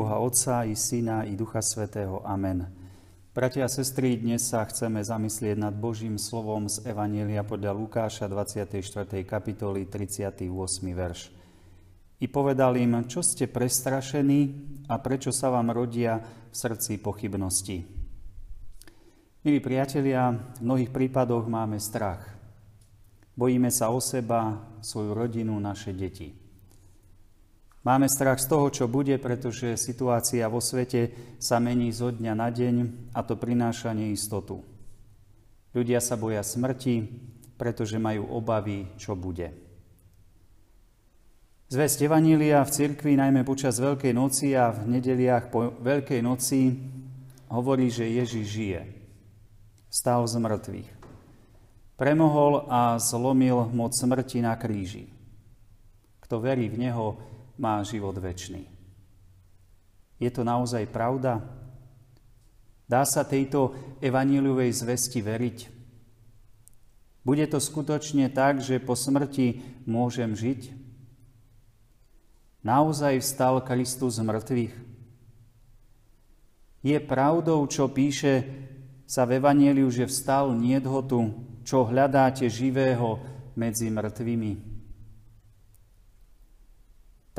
Boha Otca i Syna i Ducha Svetého. Amen. Bratia a sestry, dnes sa chceme zamyslieť nad Božím slovom z Evanielia podľa Lukáša 24. kapitoly 38. verš. I povedal im, čo ste prestrašení a prečo sa vám rodia v srdci pochybnosti. Milí priatelia, v mnohých prípadoch máme strach. Bojíme sa o seba, svoju rodinu, naše deti. Máme strach z toho, čo bude, pretože situácia vo svete sa mení zo dňa na deň a to prináša neistotu. Ľudia sa boja smrti, pretože majú obavy, čo bude. Zväzť Evanília v cirkvi, najmä počas Veľkej noci a v nedeliach po Veľkej noci, hovorí, že Ježiš žije. Stal z mŕtvych. Premohol a zlomil moc smrti na kríži. Kto verí v Neho, má život väčší. Je to naozaj pravda? Dá sa tejto evaníliovej zvesti veriť? Bude to skutočne tak, že po smrti môžem žiť? Naozaj vstal Kristus z mŕtvych? Je pravdou, čo píše sa v Evangeliu, že vstal niedhotu, čo hľadáte živého medzi mŕtvými?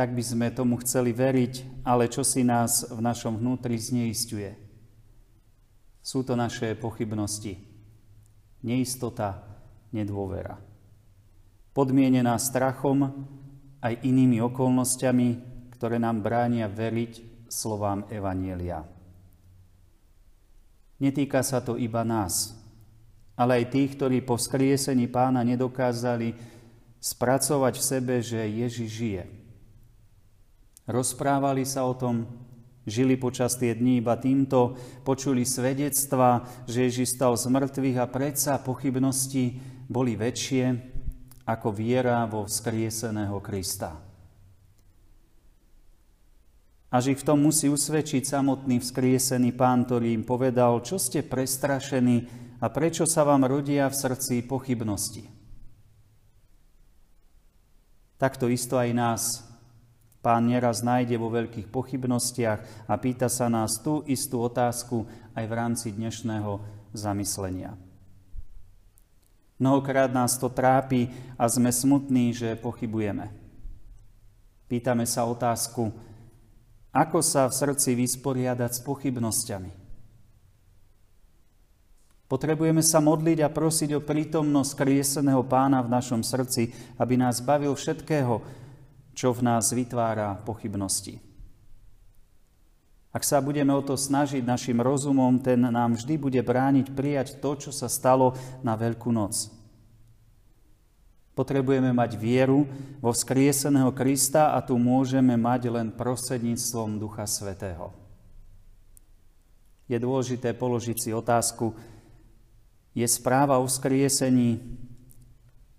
Tak by sme tomu chceli veriť, ale čo si nás v našom vnútri zneistuje. Sú to naše pochybnosti, neistota, nedôvera. Podmienená strachom aj inými okolnostiami, ktoré nám bránia veriť slovám Evanielia. Netýka sa to iba nás, ale aj tých, ktorí po vzkriesení pána nedokázali spracovať v sebe, že Ježiš žije – Rozprávali sa o tom, žili počas tie dní iba týmto, počuli svedectva, že Ježiš stal z mŕtvych a predsa pochybnosti boli väčšie ako viera vo vzkrieseného Krista. Až ich v tom musí usvedčiť samotný vzkriesený pán, ktorý im povedal, čo ste prestrašení a prečo sa vám rodia v srdci pochybnosti. Takto isto aj nás Pán neraz nájde vo veľkých pochybnostiach a pýta sa nás tú istú otázku aj v rámci dnešného zamyslenia. Mnohokrát nás to trápi a sme smutní, že pochybujeme. Pýtame sa otázku, ako sa v srdci vysporiadať s pochybnosťami. Potrebujeme sa modliť a prosiť o prítomnosť krieseného pána v našom srdci, aby nás bavil všetkého, čo v nás vytvára pochybnosti. Ak sa budeme o to snažiť našim rozumom, ten nám vždy bude brániť prijať to, čo sa stalo na Veľkú noc. Potrebujeme mať vieru vo vzkrieseného Krista a tu môžeme mať len prostredníctvom Ducha Svetého. Je dôležité položiť si otázku, je správa o vzkriesení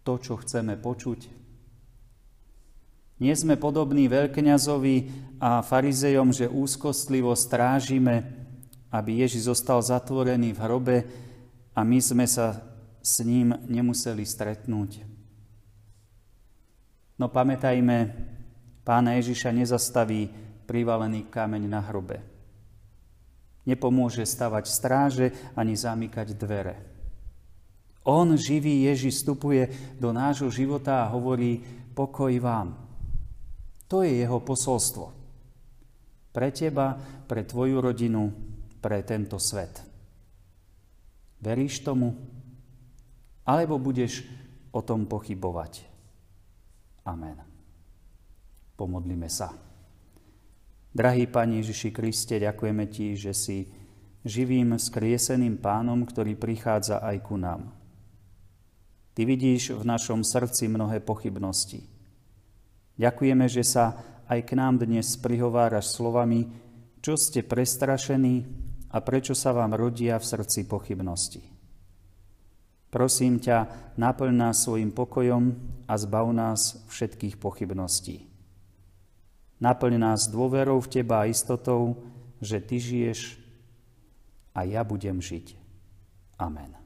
to, čo chceme počuť? Nie sme podobní veľkňazovi a farizejom, že úzkostlivo strážime, aby Ježiš zostal zatvorený v hrobe a my sme sa s ním nemuseli stretnúť. No pamätajme, pána Ježiša nezastaví privalený kameň na hrobe. Nepomôže stavať stráže ani zamykať dvere. On, živý Ježiš, vstupuje do nášho života a hovorí pokoj vám. To je jeho posolstvo. Pre teba, pre tvoju rodinu, pre tento svet. Veríš tomu? Alebo budeš o tom pochybovať? Amen. Pomodlíme sa. Drahý Pane Ježiši Kriste, ďakujeme Ti, že si živým, skrieseným pánom, ktorý prichádza aj ku nám. Ty vidíš v našom srdci mnohé pochybnosti. Ďakujeme, že sa aj k nám dnes prihováraš slovami, čo ste prestrašení a prečo sa vám rodia v srdci pochybnosti. Prosím ťa, naplň nás svojim pokojom a zbav nás všetkých pochybností. Naplň nás dôverou v Teba a istotou, že Ty žiješ a ja budem žiť. Amen.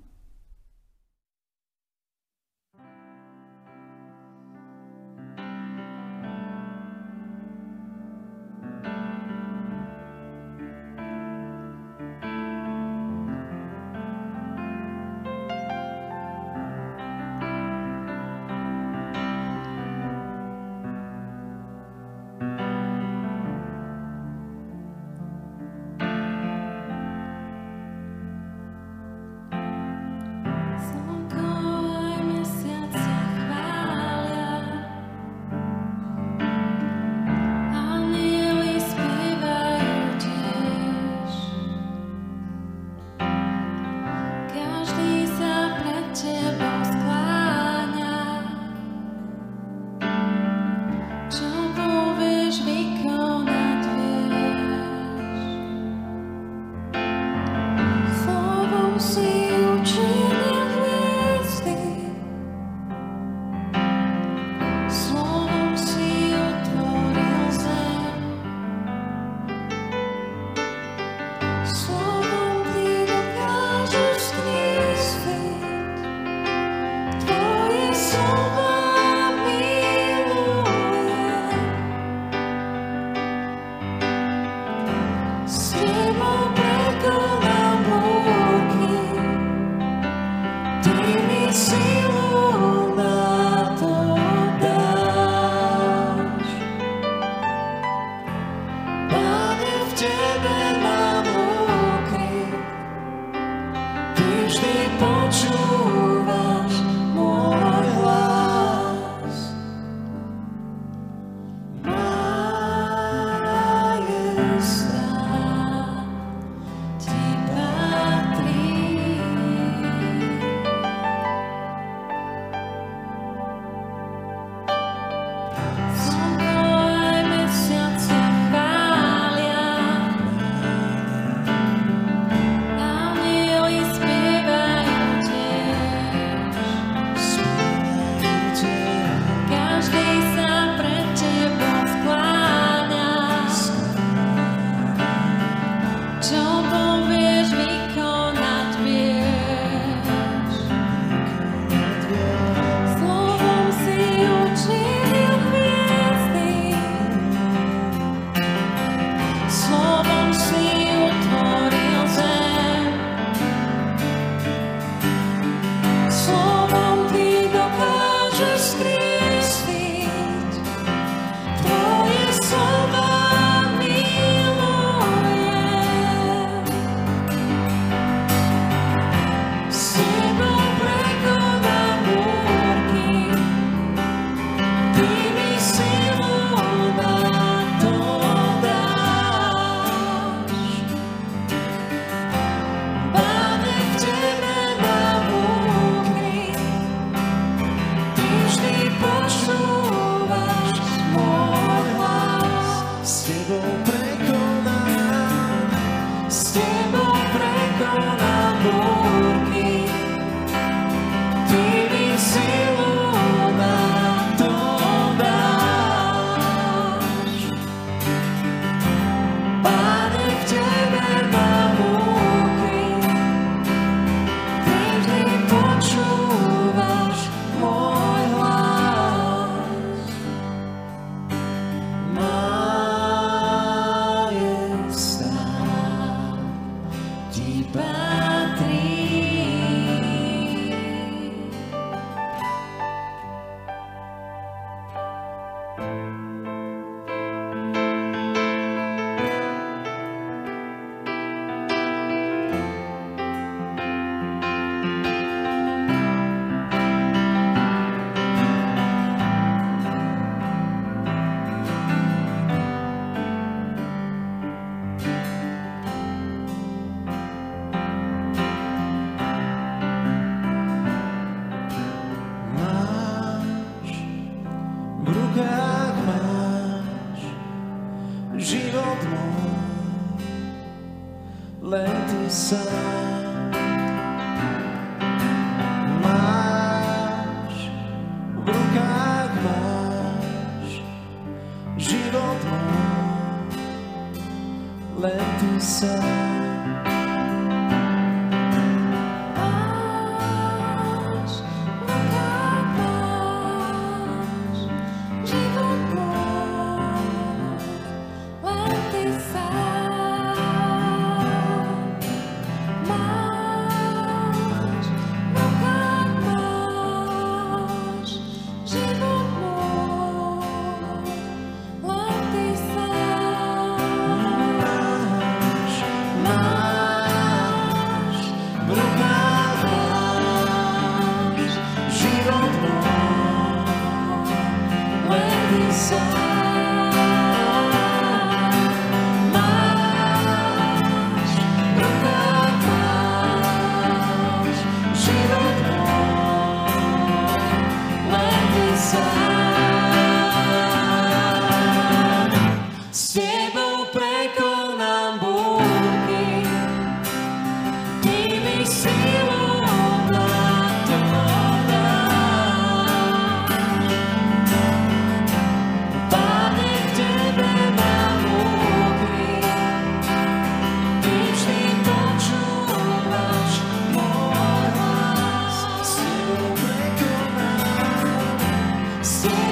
Len ty sám. So. See.